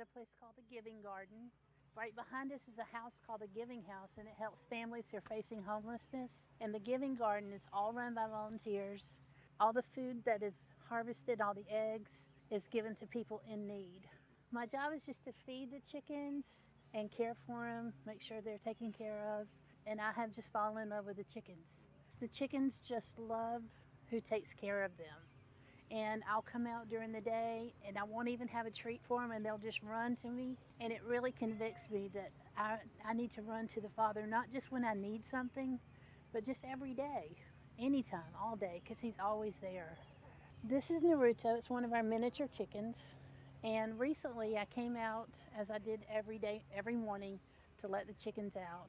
at a place called the Giving Garden. Right behind us is a house called the Giving House, and it helps families who are facing homelessness. And the Giving Garden is all run by volunteers. All the food that is harvested, all the eggs, is given to people in need. My job is just to feed the chickens and care for them, make sure they're taken care of. And I have just fallen in love with the chickens. The chickens just love who takes care of them. And I'll come out during the day and I won't even have a treat for them and they'll just run to me. And it really convicts me that I, I need to run to the Father, not just when I need something, but just every day, anytime, all day, because He's always there. This is Naruto. It's one of our miniature chickens. And recently I came out, as I did every day, every morning, to let the chickens out.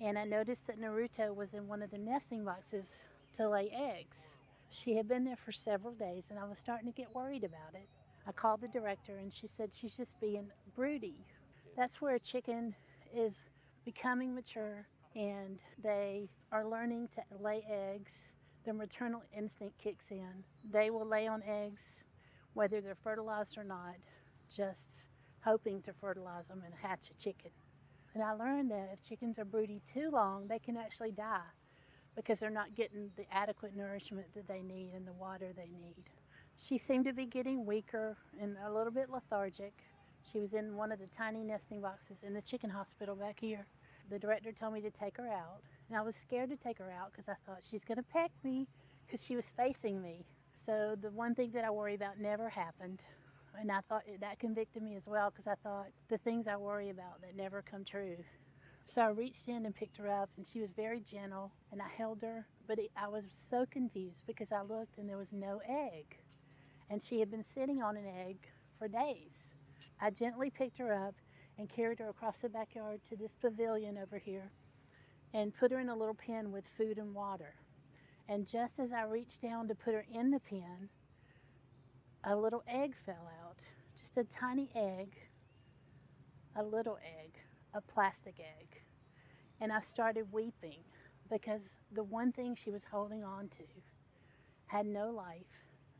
And I noticed that Naruto was in one of the nesting boxes to lay eggs. She had been there for several days, and I was starting to get worried about it. I called the director, and she said she's just being broody. That's where a chicken is becoming mature and they are learning to lay eggs. Their maternal instinct kicks in. They will lay on eggs whether they're fertilized or not, just hoping to fertilize them and hatch a chicken. And I learned that if chickens are broody too long, they can actually die because they're not getting the adequate nourishment that they need and the water they need. She seemed to be getting weaker and a little bit lethargic. She was in one of the tiny nesting boxes in the chicken hospital back here. The director told me to take her out, and I was scared to take her out because I thought she's going to peck me because she was facing me. So the one thing that I worry about never happened. And I thought that convicted me as well because I thought the things I worry about that never come true. So I reached in and picked her up, and she was very gentle, and I held her. But it, I was so confused because I looked and there was no egg, and she had been sitting on an egg for days. I gently picked her up and carried her across the backyard to this pavilion over here and put her in a little pen with food and water. And just as I reached down to put her in the pen, a little egg fell out. Just a tiny egg, a little egg a plastic egg. And I started weeping because the one thing she was holding on to had no life,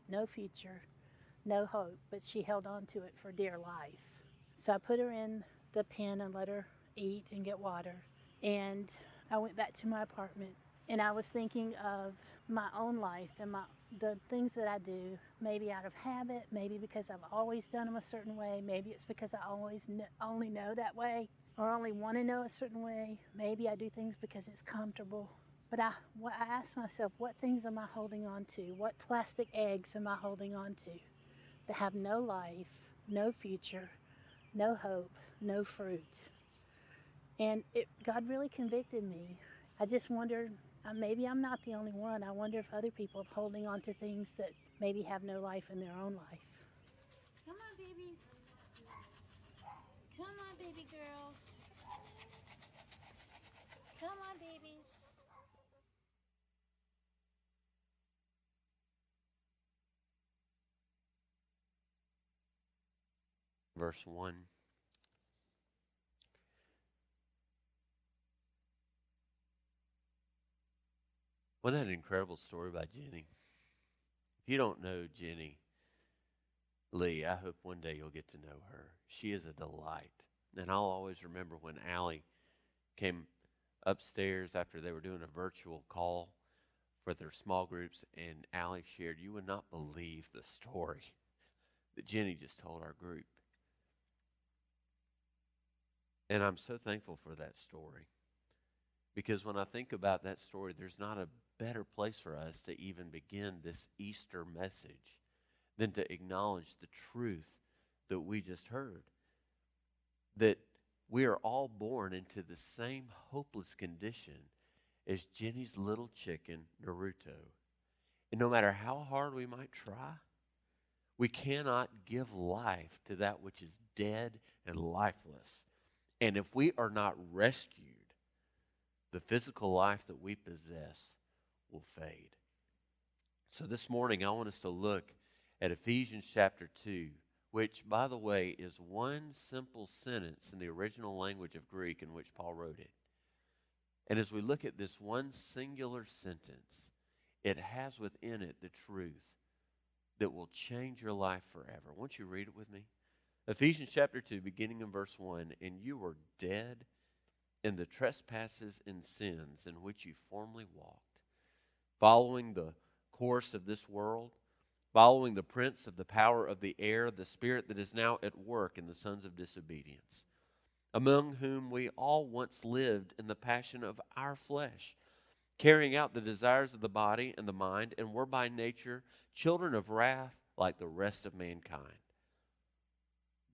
no future, no hope, but she held on to it for dear life. So I put her in the pen and let her eat and get water. And I went back to my apartment and I was thinking of my own life and my the things that I do, maybe out of habit, maybe because I've always done them a certain way, maybe it's because I always kn- only know that way or only want to know a certain way. Maybe I do things because it's comfortable. But I, I ask myself, what things am I holding on to? What plastic eggs am I holding on to that have no life, no future, no hope, no fruit? And it, God really convicted me. I just wondered, maybe I'm not the only one. I wonder if other people are holding on to things that maybe have no life in their own life. Come on, babies. Come on, baby girls. Come on, babies. Verse 1. Wasn't that an incredible story by Jenny? If you don't know Jenny, Lee, I hope one day you'll get to know her. She is a delight. And I'll always remember when Allie came upstairs after they were doing a virtual call for their small groups, and Allie shared, You would not believe the story that Jenny just told our group. And I'm so thankful for that story. Because when I think about that story, there's not a better place for us to even begin this Easter message than to acknowledge the truth that we just heard. That we are all born into the same hopeless condition as Jenny's little chicken, Naruto. And no matter how hard we might try, we cannot give life to that which is dead and lifeless. And if we are not rescued, the physical life that we possess will fade. So this morning, I want us to look at Ephesians chapter 2, which, by the way, is one simple sentence in the original language of Greek in which Paul wrote it. And as we look at this one singular sentence, it has within it the truth that will change your life forever. Won't you read it with me? Ephesians chapter 2, beginning in verse 1 And you were dead in the trespasses and sins in which you formerly walked, following the course of this world, following the prince of the power of the air, the spirit that is now at work in the sons of disobedience, among whom we all once lived in the passion of our flesh, carrying out the desires of the body and the mind, and were by nature children of wrath like the rest of mankind.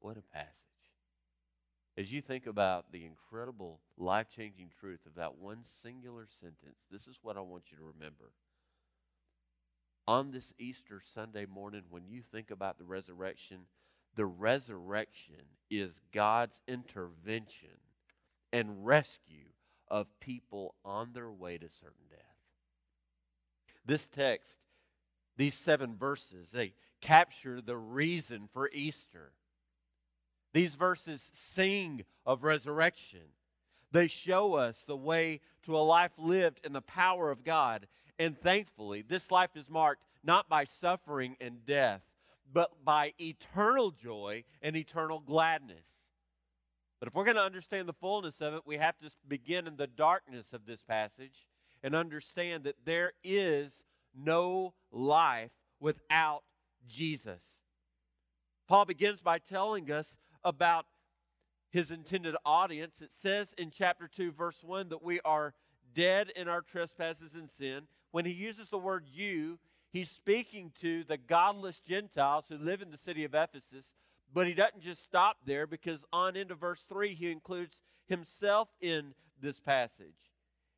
What a passage. As you think about the incredible life changing truth of that one singular sentence, this is what I want you to remember. On this Easter Sunday morning, when you think about the resurrection, the resurrection is God's intervention and rescue of people on their way to certain death. This text, these seven verses, they capture the reason for Easter. These verses sing of resurrection. They show us the way to a life lived in the power of God. And thankfully, this life is marked not by suffering and death, but by eternal joy and eternal gladness. But if we're going to understand the fullness of it, we have to begin in the darkness of this passage and understand that there is no life without Jesus. Paul begins by telling us about his intended audience. It says in chapter 2, verse 1, that we are dead in our trespasses and sin. When he uses the word you, he's speaking to the godless Gentiles who live in the city of Ephesus. But he doesn't just stop there because on into verse 3, he includes himself in this passage.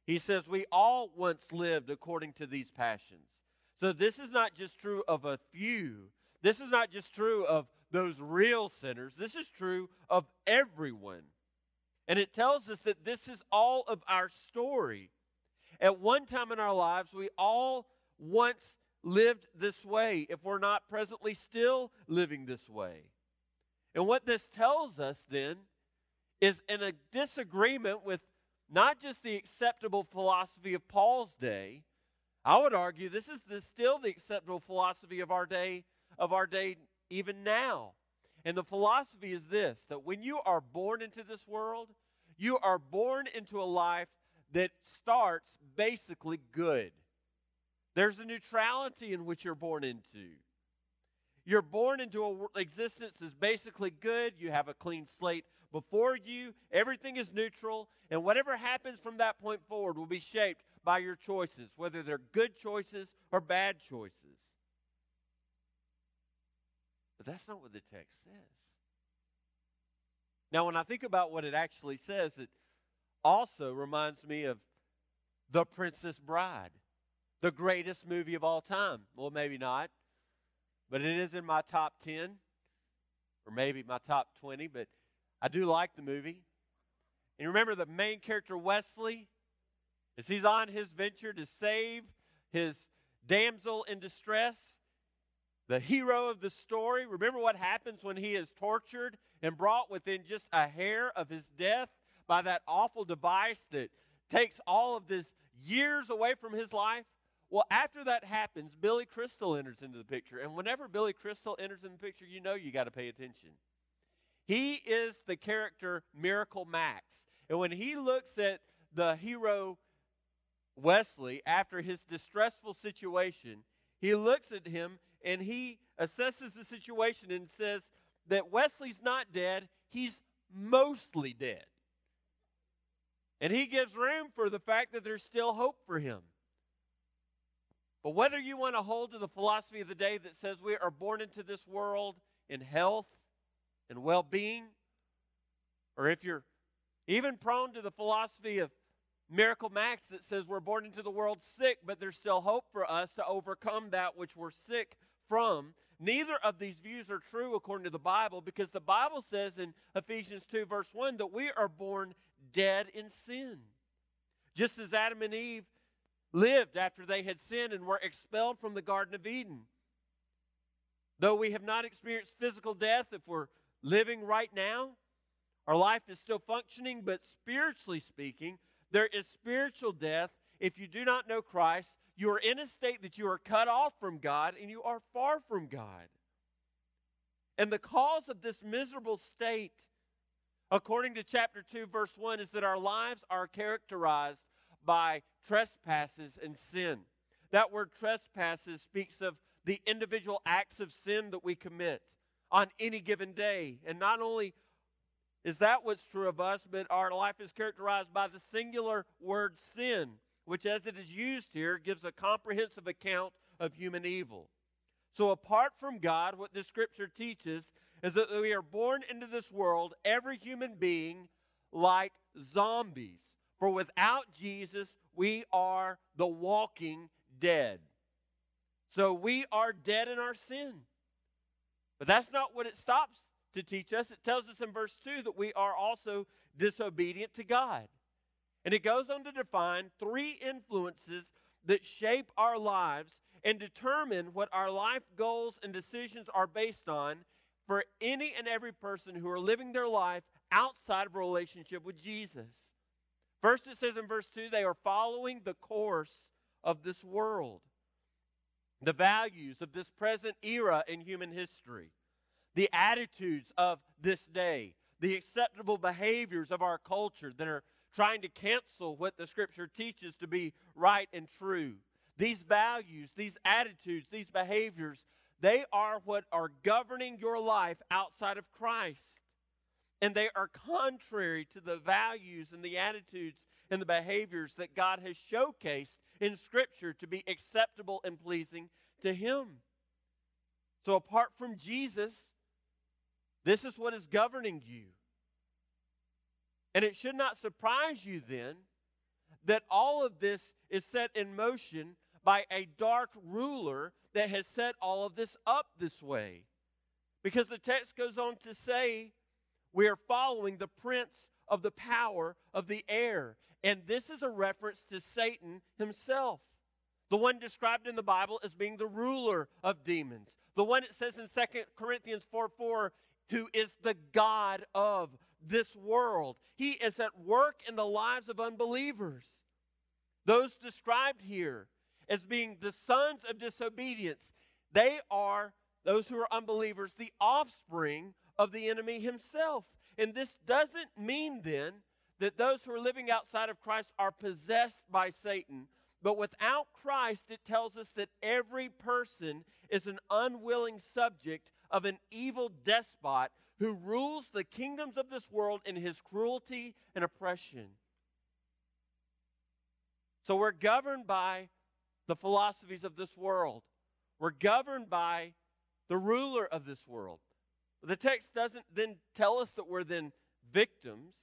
He says, We all once lived according to these passions. So this is not just true of a few, this is not just true of those real sinners. This is true of everyone. And it tells us that this is all of our story. At one time in our lives, we all once lived this way, if we're not presently still living this way. And what this tells us then is in a disagreement with not just the acceptable philosophy of Paul's day, I would argue this is the, still the acceptable philosophy of our day of our day even now. And the philosophy is this that when you are born into this world, you are born into a life that starts basically good. There's a neutrality in which you're born into. You're born into an existence that's basically good. You have a clean slate before you. Everything is neutral. And whatever happens from that point forward will be shaped by your choices, whether they're good choices or bad choices. But that's not what the text says. Now, when I think about what it actually says, it also reminds me of The Princess Bride, the greatest movie of all time. Well, maybe not, but it is in my top 10, or maybe my top 20, but I do like the movie. And you remember the main character, Westley, as he's on his venture to save his damsel in distress, the hero of the story. Remember what happens when he is tortured and brought within just a hair of his death by that awful device that takes all of this years away from his life? Well, after that happens, Billy Crystal enters into the picture. And whenever Billy Crystal enters in the picture, you know you got to pay attention. He is the character Miracle Max. And when he looks at the hero Westley after his distressful situation, he looks at him and he assesses the situation and says that Westley's not dead, he's mostly dead. And he gives room for the fact that there's still hope for him. But whether you want to hold to the philosophy of the day that says we are born into this world in health and well being, or if you're even prone to the philosophy of Miracle Max that says we're born into the world sick, but there's still hope for us to overcome that which we're sick from, neither of these views are true according to the Bible because the Bible says in Ephesians 2, verse 1, that we are born dead in sin. Just as Adam and Eve lived after they had sinned and were expelled from the Garden of Eden. Though we have not experienced physical death, if we're living right now, our life is still functioning, but spiritually speaking, there is spiritual death if you do not know Christ. You are in a state that you are cut off from God and you are far from God. And the cause of this miserable state, according to chapter 2, verse 1, is that our lives are characterized by trespasses and sin. That word trespasses speaks of the individual acts of sin that we commit on any given day. And not only is that what's true of us, but our life is characterized by the singular word sin, which, as it is used here, gives a comprehensive account of human evil. So, apart from God, what this scripture teaches is that we are born into this world, every human being, like zombies. For without Jesus, we are the walking dead. So we are dead in our sin. But that's not what it stops to teach us. It tells us in verse 2 that we are also disobedient to God. And it goes on to define three influences that shape our lives and determine what our life goals and decisions are based on for any and every person who are living their life outside of a relationship with Jesus. First, it says in verse 2 they are following the course of this world, the values of this present era in human history, the attitudes of this day, the acceptable behaviors of our culture that are trying to cancel what the scripture teaches to be right and true. These values, these attitudes, these behaviors, they are what are governing your life outside of Christ and they are contrary to the values and the attitudes and the behaviors that God has showcased in Scripture to be acceptable and pleasing to Him. So, apart from Jesus, this is what is governing you. And it should not surprise you then that all of this is set in motion by a dark ruler that has set all of this up this way. Because the text goes on to say we are following the prince of the power of the air. And this is a reference to Satan himself, the one described in the Bible as being the ruler of demons, the one it says in 2 Corinthians 4 4, who is the God of this world. He is at work in the lives of unbelievers. Those described here as being the sons of disobedience, they are, those who are unbelievers, the offspring of the enemy himself. And this doesn't mean then that those who are living outside of Christ are possessed by Satan. But without Christ, it tells us that every person is an unwilling subject of an evil despot who rules the kingdoms of this world in his cruelty and oppression. So we're governed by the philosophies of this world, we're governed by the ruler of this world. The text doesn't then tell us that we're then victims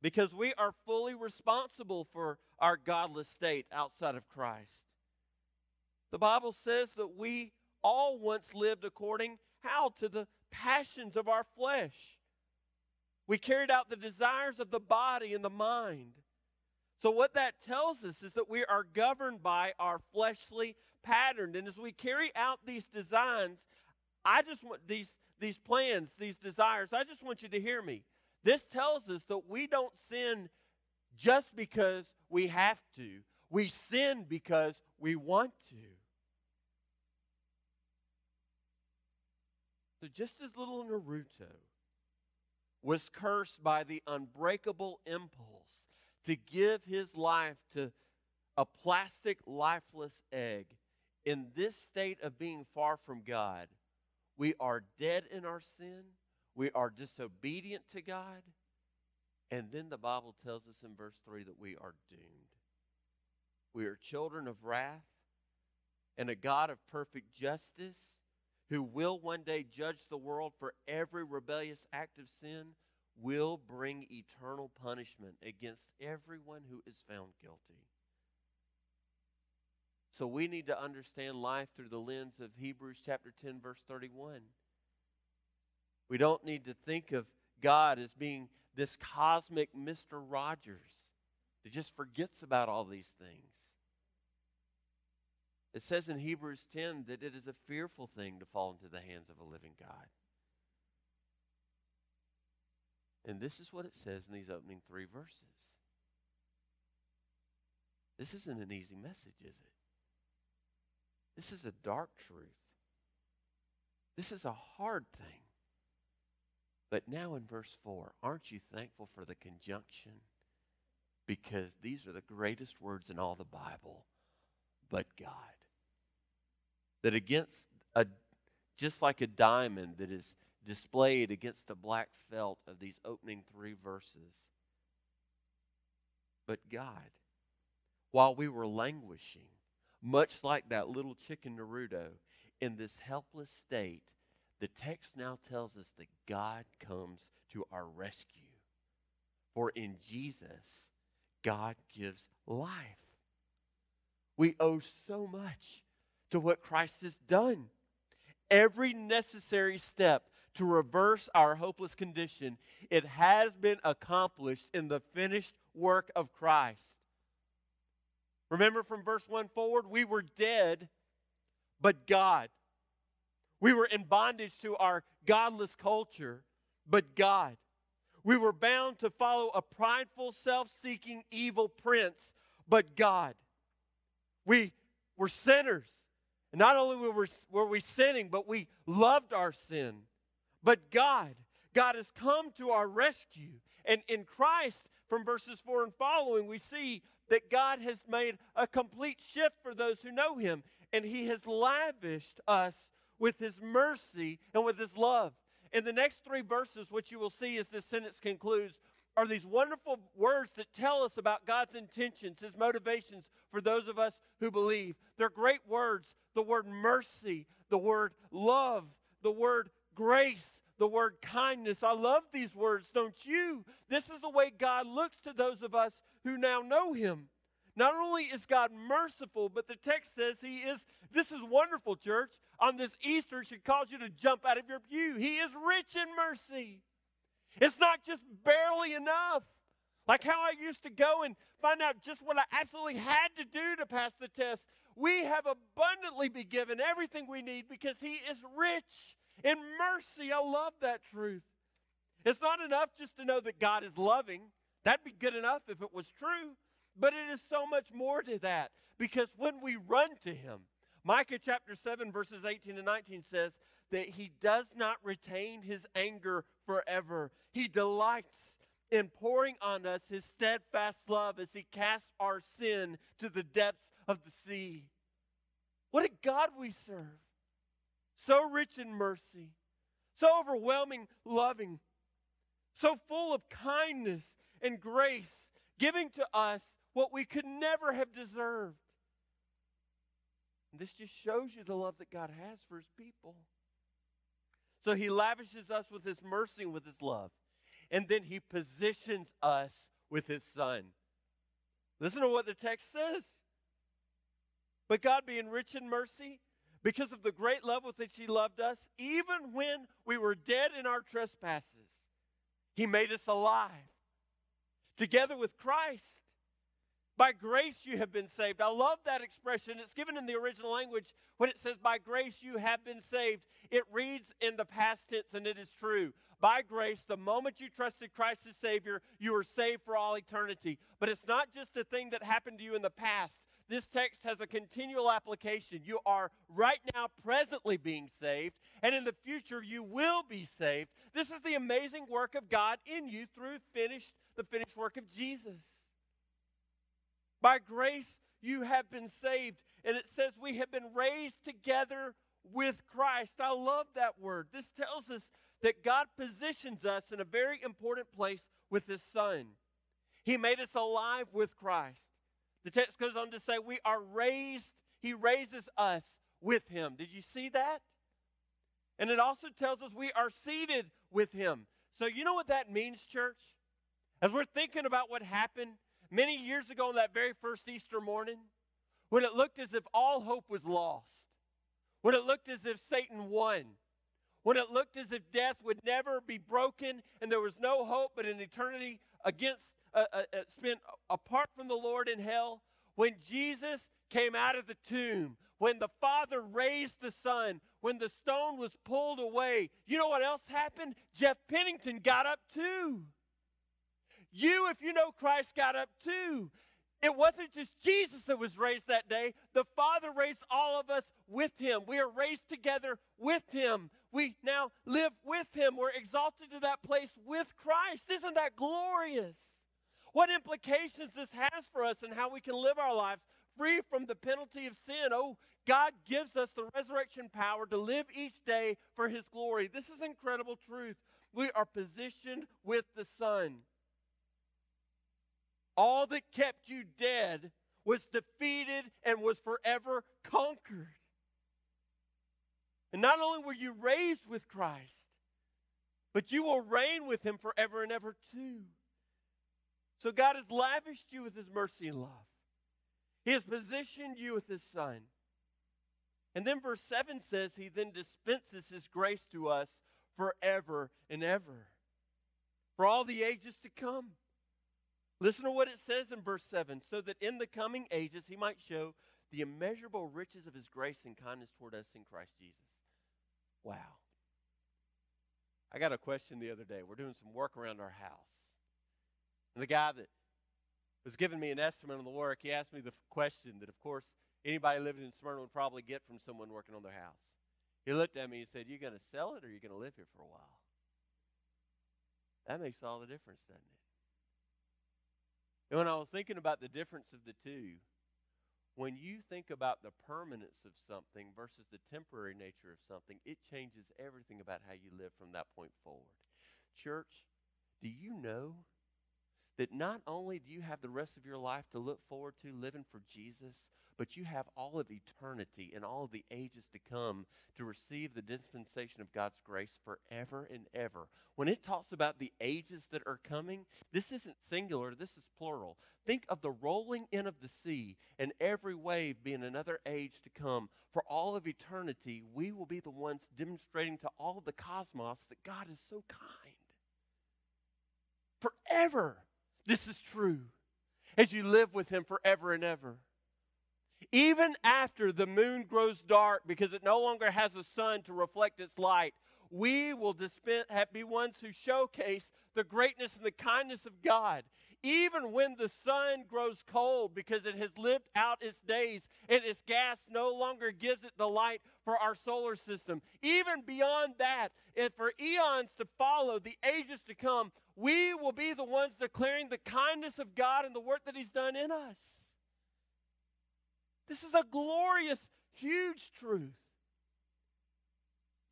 because we are fully responsible for our godless state outside of Christ. The Bible says that we all once lived according how to the passions of our flesh. We carried out the desires of the body and the mind. So, what that tells us is that we are governed by our fleshly pattern. And as we carry out these designs, I just want these these plans, these desires, I just want you to hear me. This tells us that we don't sin just because we have to, we sin because we want to. So, just as little Naruto was cursed by the unbreakable impulse to give his life to a plastic, lifeless egg, in this state of being far from God, we are dead in our sin. We are disobedient to God. And then the Bible tells us in verse 3 that we are doomed. We are children of wrath and a God of perfect justice who will one day judge the world for every rebellious act of sin will bring eternal punishment against everyone who is found guilty. So we need to understand life through the lens of Hebrews chapter 10, verse 31. We don't need to think of God as being this cosmic Mr. Rogers that just forgets about all these things. It says in Hebrews 10 that it is a fearful thing to fall into the hands of a living God. And this is what it says in these opening three verses. This isn't an easy message, is it? This is a dark truth. This is a hard thing. But now in verse 4, aren't you thankful for the conjunction? Because these are the greatest words in all the Bible. But God. That against a just like a diamond that is displayed against the black felt of these opening three verses. But God, while we were languishing, much like that little chicken Naruto, in this helpless state, the text now tells us that God comes to our rescue. For in Jesus, God gives life. We owe so much to what Christ has done. Every necessary step to reverse our hopeless condition, it has been accomplished in the finished work of Christ. Remember from verse 1 forward, we were dead, but God. We were in bondage to our godless culture, but God. We were bound to follow a prideful, self seeking, evil prince, but God. We were sinners. And not only were we, were we sinning, but we loved our sin. But God, God has come to our rescue. And in Christ, from verses 4 and following, we see that God has made a complete shift for those who know Him. And He has lavished us with His mercy and with His love. In the next three verses, what you will see as this sentence concludes are these wonderful words that tell us about God's intentions, His motivations for those of us who believe. They're great words the word mercy, the word love, the word grace, the word kindness. I love these words, don't you? This is the way God looks to those of us who now know Him. Not only is God merciful, but the text says He is, this is wonderful, church. On this Easter, should cause you to jump out of your pew. He is rich in mercy. It's not just barely enough. Like how I used to go and find out just what I absolutely had to do to pass the test. We have abundantly been given everything we need because He is rich in mercy. I love that truth. It's not enough just to know that God is loving. That'd be good enough if it was true. But it is so much more to that because when we run to Him, Micah chapter 7, verses 18 and 19 says that He does not retain His anger forever. He delights in pouring on us His steadfast love as He casts our sin to the depths of the sea. What a God we serve! so rich in mercy, so overwhelming loving, so full of kindness and grace, giving to us what we could never have deserved. And this just shows you the love that God has for his people. So he lavishes us with his mercy and with his love. And then he positions us with his son. Listen to what the text says. But God, being rich in mercy, because of the great love with which He loved us, even when we were dead in our trespasses, He made us alive together with Christ. By grace you have been saved. I love that expression. It's given in the original language when it says, By grace you have been saved. It reads in the past tense, and it is true. By grace, the moment you trusted Christ as Savior, you were saved for all eternity. But it's not just a thing that happened to you in the past, this text has a continual application. You are right now presently being saved, and in the future you will be saved. This is the amazing work of God in you through finished the finished work of Jesus. By grace you have been saved, and it says we have been raised together with Christ. I love that word. This tells us that God positions us in a very important place with his son. He made us alive with Christ. The text goes on to say, We are raised, He raises us with Him. Did you see that? And it also tells us we are seated with Him. So, you know what that means, church? As we're thinking about what happened many years ago on that very first Easter morning, when it looked as if all hope was lost, when it looked as if Satan won, when it looked as if death would never be broken and there was no hope but an eternity against uh, uh, uh, spent apart from the Lord in hell, when Jesus came out of the tomb, when the Father raised the Son, when the stone was pulled away, you know what else happened? Jeff Pennington got up too. You, if you know Christ, got up too. It wasn't just Jesus that was raised that day. The Father raised all of us with Him. We are raised together with Him. We now live with Him. We're exalted to that place with Christ. Isn't that glorious? What implications this has for us and how we can live our lives free from the penalty of sin. Oh, God gives us the resurrection power to live each day for His glory. This is incredible truth. We are positioned with the Son. All that kept you dead was defeated and was forever conquered. And not only were you raised with Christ, but you will reign with him forever and ever too. So God has lavished you with his mercy and love. He has positioned you with his son. And then verse 7 says he then dispenses his grace to us forever and ever. For all the ages to come. Listen to what it says in verse 7 so that in the coming ages he might show the immeasurable riches of his grace and kindness toward us in Christ Jesus. Wow. I got a question the other day. We're doing some work around our house. And the guy that was giving me an estimate on the work, he asked me the question that, of course, anybody living in Smyrna would probably get from someone working on their house. He looked at me and said, You going to sell it or you going to live here for a while? That makes all the difference, doesn't it? And when I was thinking about the difference of the two, when you think about the permanence of something versus the temporary nature of something, it changes everything about how you live from that point forward. Church, do you know that not only do you have the rest of your life to look forward to living for Jesus, but you have all of eternity and all of the ages to come to receive the dispensation of God's grace forever and ever. When it talks about the ages that are coming, this isn't singular, this is plural. Think of the rolling in of the sea and every wave being another age to come. For all of eternity, we will be the ones demonstrating to all of the cosmos that God is so kind. Forever, this is true as you live with Him forever and ever. Even after the moon grows dark because it no longer has a sun to reflect its light, we will be ones who showcase the greatness and the kindness of God. Even when the sun grows cold because it has lived out its days and its gas no longer gives it the light for our solar system. Even beyond that, and for eons to follow, the ages to come, we will be the ones declaring the kindness of God and the work that He's done in us. This is a glorious, huge truth.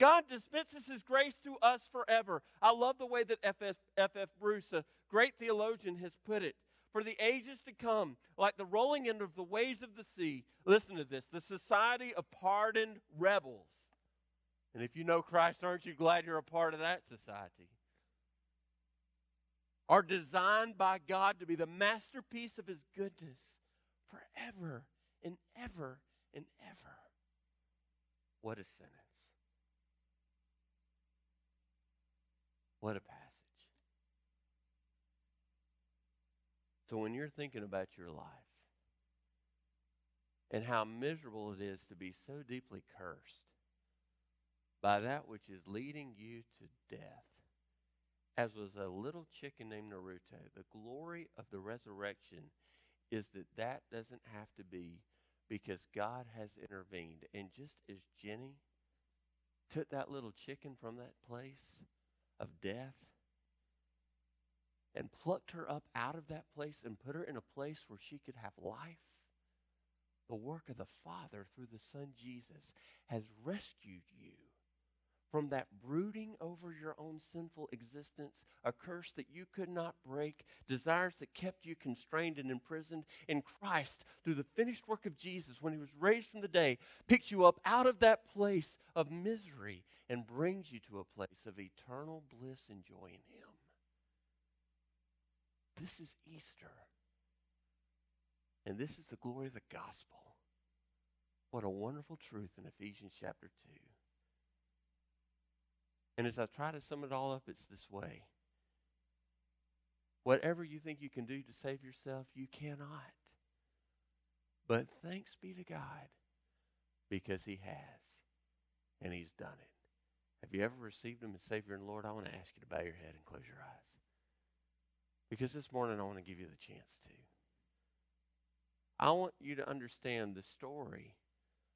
God dispenses His grace to us forever. I love the way that F.F. F. Bruce, a great theologian, has put it. For the ages to come, like the rolling in of the waves of the sea, listen to this the society of pardoned rebels. And if you know Christ, aren't you glad you're a part of that society? Are designed by God to be the masterpiece of His goodness forever and ever and ever. What a sentence. What a passage. So when you're thinking about your life and how miserable it is to be so deeply cursed by that which is leading you to death, as was a little chicken named Naruto, the glory of the resurrection is that that doesn't have to be because God has intervened. And just as Jenny took that little chicken from that place of death and plucked her up out of that place and put her in a place where she could have life, the work of the Father through the Son Jesus has rescued you from that brooding over your own sinful existence, a curse that you could not break, desires that kept you constrained and imprisoned in Christ through the finished work of Jesus when he was raised from the day, picks you up out of that place of misery and brings you to a place of eternal bliss and joy in him. This is Easter. And this is the glory of the gospel. What a wonderful truth in Ephesians chapter 2. And as I try to sum it all up, it's this way. Whatever you think you can do to save yourself, you cannot. But thanks be to God because He has, and He's done it. Have you ever received Him as Savior and Lord? I want to ask you to bow your head and close your eyes. Because this morning I want to give you the chance to. I want you to understand the story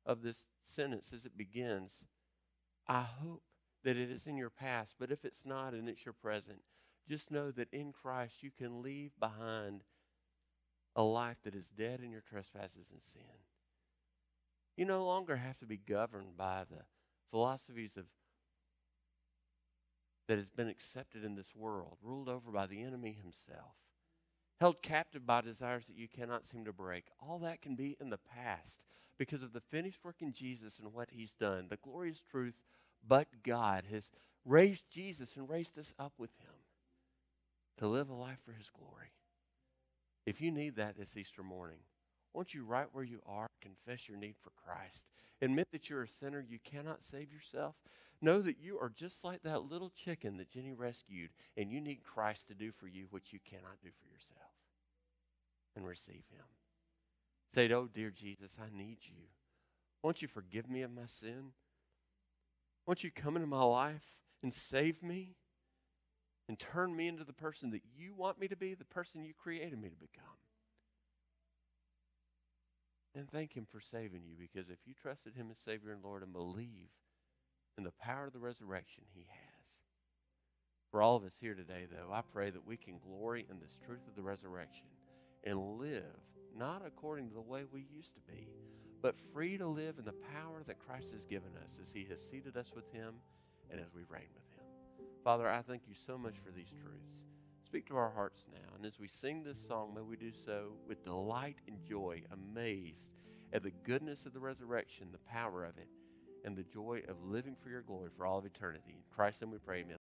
of this sentence as it begins. I hope that it is in your past, but if it's not and it's your present, just know that in Christ you can leave behind a life that is dead in your trespasses and sin. You no longer have to be governed by the philosophies of that has been accepted in this world, ruled over by the enemy himself, held captive by desires that you cannot seem to break. All that can be in the past because of the finished work in Jesus and what he's done. The glorious truth, but God has raised Jesus and raised us up with him to live a life for his glory. If you need that this Easter morning, won't you right where you are confess your need for Christ? Admit that you're a sinner, you cannot save yourself. Know that you are just like that little chicken that Jenny rescued, and you need Christ to do for you what you cannot do for yourself. And receive Him. Say, Oh, dear Jesus, I need you. Won't you forgive me of my sin? Won't you come into my life and save me and turn me into the person that you want me to be, the person you created me to become? And thank Him for saving you because if you trusted Him as Savior and Lord and believe in the power of the resurrection, He has. For all of us here today, though, I pray that we can glory in this truth of the resurrection and live not according to the way we used to be, but free to live in the power that Christ has given us as He has seated us with Him and as we reign with Him. Father, I thank you so much for these truths. Speak to our hearts now. And as we sing this song, may we do so with delight and joy, amazed at the goodness of the resurrection, the power of it, and the joy of living for your glory for all of eternity. In name we pray, amen.